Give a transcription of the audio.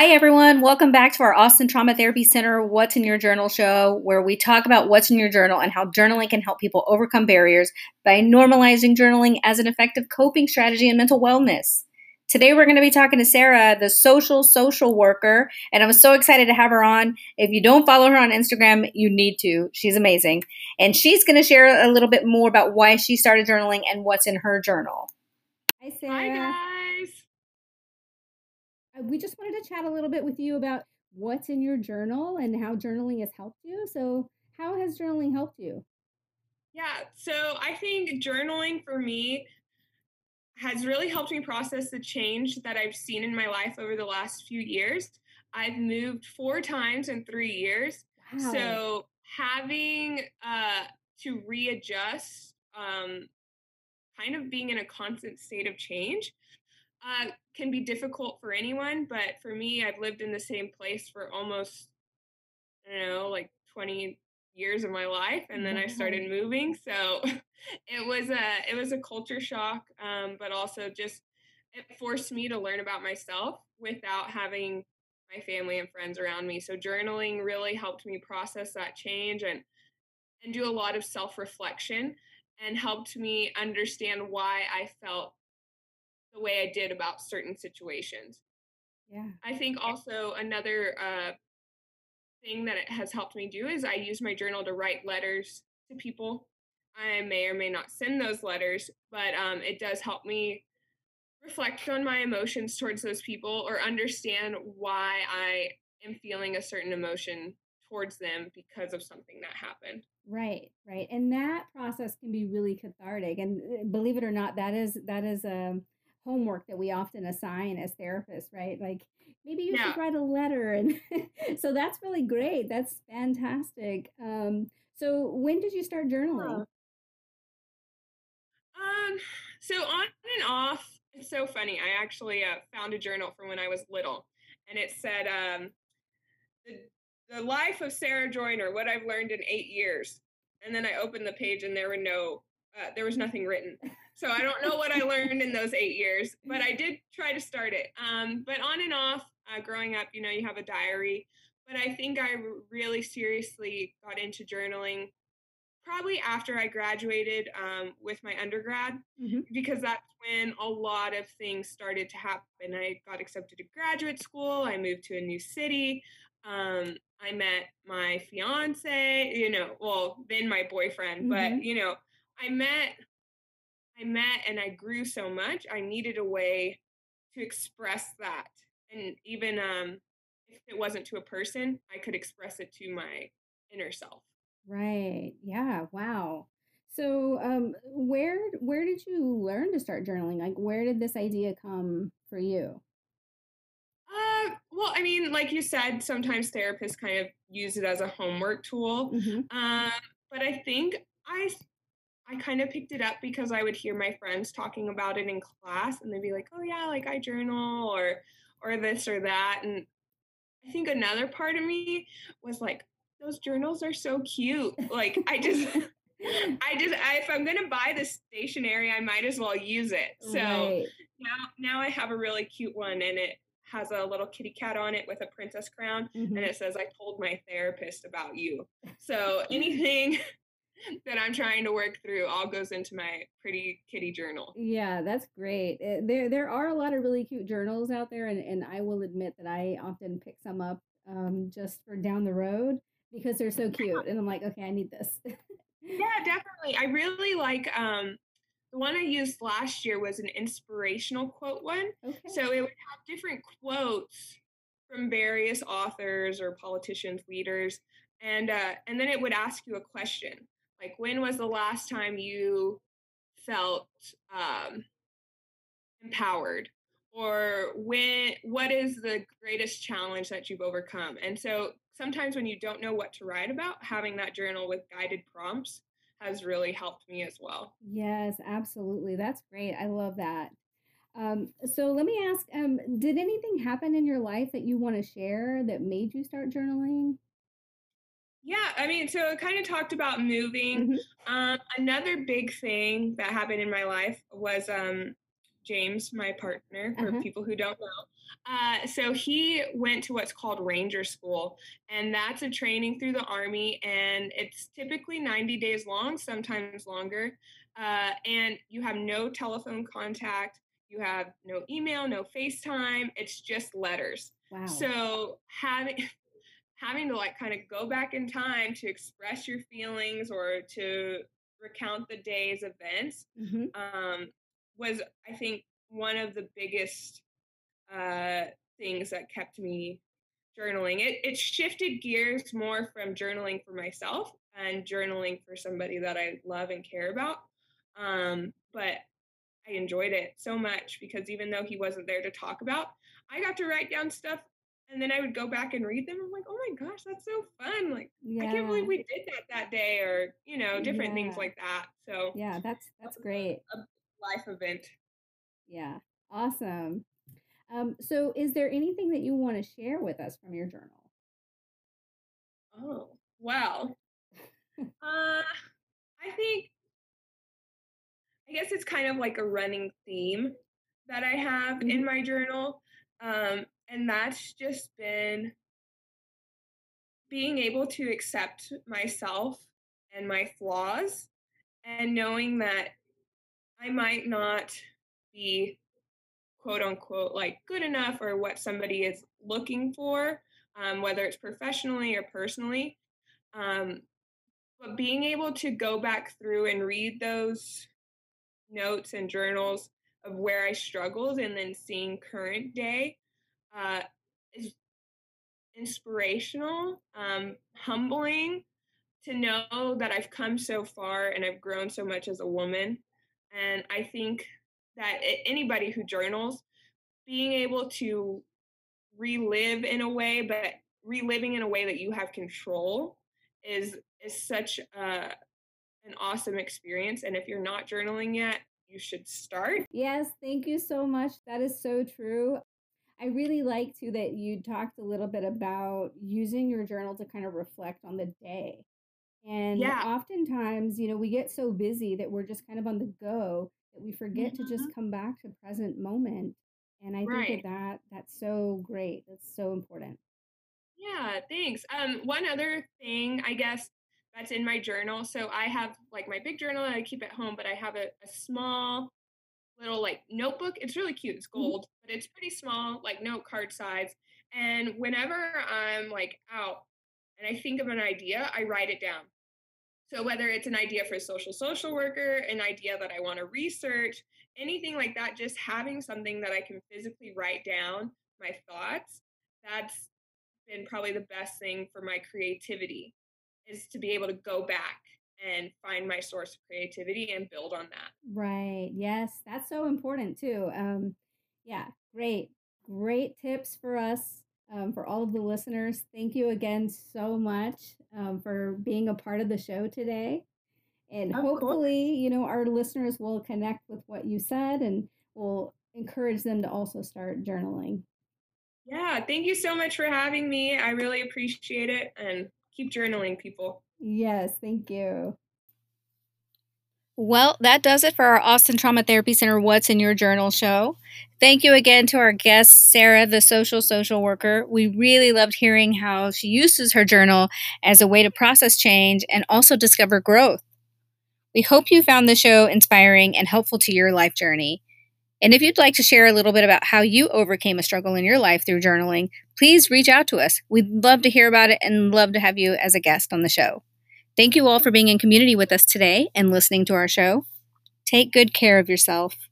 Hi, everyone. Welcome back to our Austin Trauma Therapy Center What's in Your Journal show, where we talk about what's in your journal and how journaling can help people overcome barriers by normalizing journaling as an effective coping strategy in mental wellness. Today, we're going to be talking to Sarah, the social social worker, and I'm so excited to have her on. If you don't follow her on Instagram, you need to. She's amazing. And she's going to share a little bit more about why she started journaling and what's in her journal. Hi, Sarah. Hi, guys we just wanted to chat a little bit with you about what's in your journal and how journaling has helped you. So, how has journaling helped you? Yeah, so I think journaling for me has really helped me process the change that I've seen in my life over the last few years. I've moved four times in three years. Wow. So, having uh, to readjust, um, kind of being in a constant state of change, uh, can be difficult for anyone, but for me, I've lived in the same place for almost, I don't know, like 20 years of my life, and then I started moving. So it was a it was a culture shock, um, but also just it forced me to learn about myself without having my family and friends around me. So journaling really helped me process that change and and do a lot of self reflection and helped me understand why I felt the way I did about certain situations. Yeah. I think also another uh, thing that it has helped me do is I use my journal to write letters to people. I may or may not send those letters, but um, it does help me reflect on my emotions towards those people or understand why I am feeling a certain emotion towards them because of something that happened. Right, right. And that process can be really cathartic. And eh, believe it or not, that is that is a um, homework that we often assign as therapists, right? Like maybe you should write a letter and so that's really great. That's fantastic. Um so when did you start journaling? Um so on and off it's so funny. I actually uh, found a journal from when I was little and it said um the, the life of Sarah Joyner, what I've learned in 8 years. And then I opened the page and there were no uh, there was nothing written. So I don't know what I learned in those eight years, but I did try to start it. Um, but on and off, uh, growing up, you know, you have a diary. But I think I really seriously got into journaling probably after I graduated um, with my undergrad, mm-hmm. because that's when a lot of things started to happen. I got accepted to graduate school, I moved to a new city. Um, I met my fiance, you know, well, then my boyfriend, mm-hmm. but, you know, I met I met and I grew so much, I needed a way to express that. And even um, if it wasn't to a person, I could express it to my inner self. Right. Yeah. Wow. So, um, where where did you learn to start journaling? Like, where did this idea come for you? Uh, well, I mean, like you said, sometimes therapists kind of use it as a homework tool. Mm-hmm. Uh, but I think I I kind of picked it up because I would hear my friends talking about it in class and they'd be like, "Oh yeah, like I journal or or this or that." And I think another part of me was like, "Those journals are so cute." Like I just I just I, if I'm going to buy this stationery, I might as well use it. So right. now now I have a really cute one and it has a little kitty cat on it with a princess crown mm-hmm. and it says I told my therapist about you. So anything that I'm trying to work through all goes into my pretty kitty journal. Yeah, that's great. Eh, there there are a lot of really cute journals out there, and, and I will admit that I often pick some up um, just for down the road because they're so cute, and I'm like, okay, I need this. yeah, definitely. I really like um, the one I used last year was an inspirational quote one. Okay. So it would have different quotes from various authors or politicians, leaders, and uh, and then it would ask you a question. Like, when was the last time you felt um, empowered? Or when, what is the greatest challenge that you've overcome? And so sometimes when you don't know what to write about, having that journal with guided prompts has really helped me as well. Yes, absolutely. That's great. I love that. Um, so let me ask um, Did anything happen in your life that you want to share that made you start journaling? Yeah, I mean, so I kind of talked about moving. Mm-hmm. Um, another big thing that happened in my life was um, James, my partner, for uh-huh. people who don't know. Uh, so he went to what's called Ranger School, and that's a training through the Army, and it's typically 90 days long, sometimes longer. Uh, and you have no telephone contact, you have no email, no FaceTime. It's just letters. Wow. So having having to like kind of go back in time to express your feelings or to recount the day's events mm-hmm. um, was, I think, one of the biggest uh, things that kept me journaling. It, it shifted gears more from journaling for myself and journaling for somebody that I love and care about. Um, but I enjoyed it so much because even though he wasn't there to talk about, I got to write down stuff and then I would go back and read them. I'm like, oh my gosh, that's so fun! Like, yeah. I can't believe we did that that day, or you know, different yeah. things like that. So yeah, that's that's great. A, a life event. Yeah, awesome. Um, so, is there anything that you want to share with us from your journal? Oh well, uh, I think I guess it's kind of like a running theme that I have mm-hmm. in my journal. Um, and that's just been being able to accept myself and my flaws and knowing that I might not be quote unquote like good enough or what somebody is looking for, um, whether it's professionally or personally. Um, but being able to go back through and read those notes and journals of where I struggled and then seeing current day uh, is inspirational, um, humbling to know that I've come so far and I've grown so much as a woman. And I think that anybody who journals, being able to relive in a way, but reliving in a way that you have control is is such a an awesome experience. And if you're not journaling yet, you should start. Yes, thank you so much. That is so true. I really like too that you talked a little bit about using your journal to kind of reflect on the day. And yeah. oftentimes, you know, we get so busy that we're just kind of on the go that we forget mm-hmm. to just mm-hmm. come back to present moment. And I right. think that, that that's so great. That's so important. Yeah, thanks. Um, one other thing, I guess, that's in my journal. So I have like my big journal that I keep at home, but I have a, a small little like notebook. It's really cute. It's mm-hmm. gold, but it's pretty small, like note card size. And whenever I'm like out and I think of an idea, I write it down. So whether it's an idea for a social social worker, an idea that I want to research, anything like that, just having something that I can physically write down my thoughts, that's been probably the best thing for my creativity is to be able to go back and find my source of creativity and build on that. Right. Yes, that's so important too. Um, yeah, great, great tips for us, um, for all of the listeners. Thank you again so much um, for being a part of the show today. And of hopefully, course. you know, our listeners will connect with what you said and will encourage them to also start journaling. Yeah, thank you so much for having me. I really appreciate it and keep journaling, people. Yes, thank you. Well, that does it for our Austin Trauma Therapy Center What's in Your Journal show. Thank you again to our guest, Sarah, the social social worker. We really loved hearing how she uses her journal as a way to process change and also discover growth. We hope you found the show inspiring and helpful to your life journey. And if you'd like to share a little bit about how you overcame a struggle in your life through journaling, please reach out to us. We'd love to hear about it and love to have you as a guest on the show. Thank you all for being in community with us today and listening to our show. Take good care of yourself.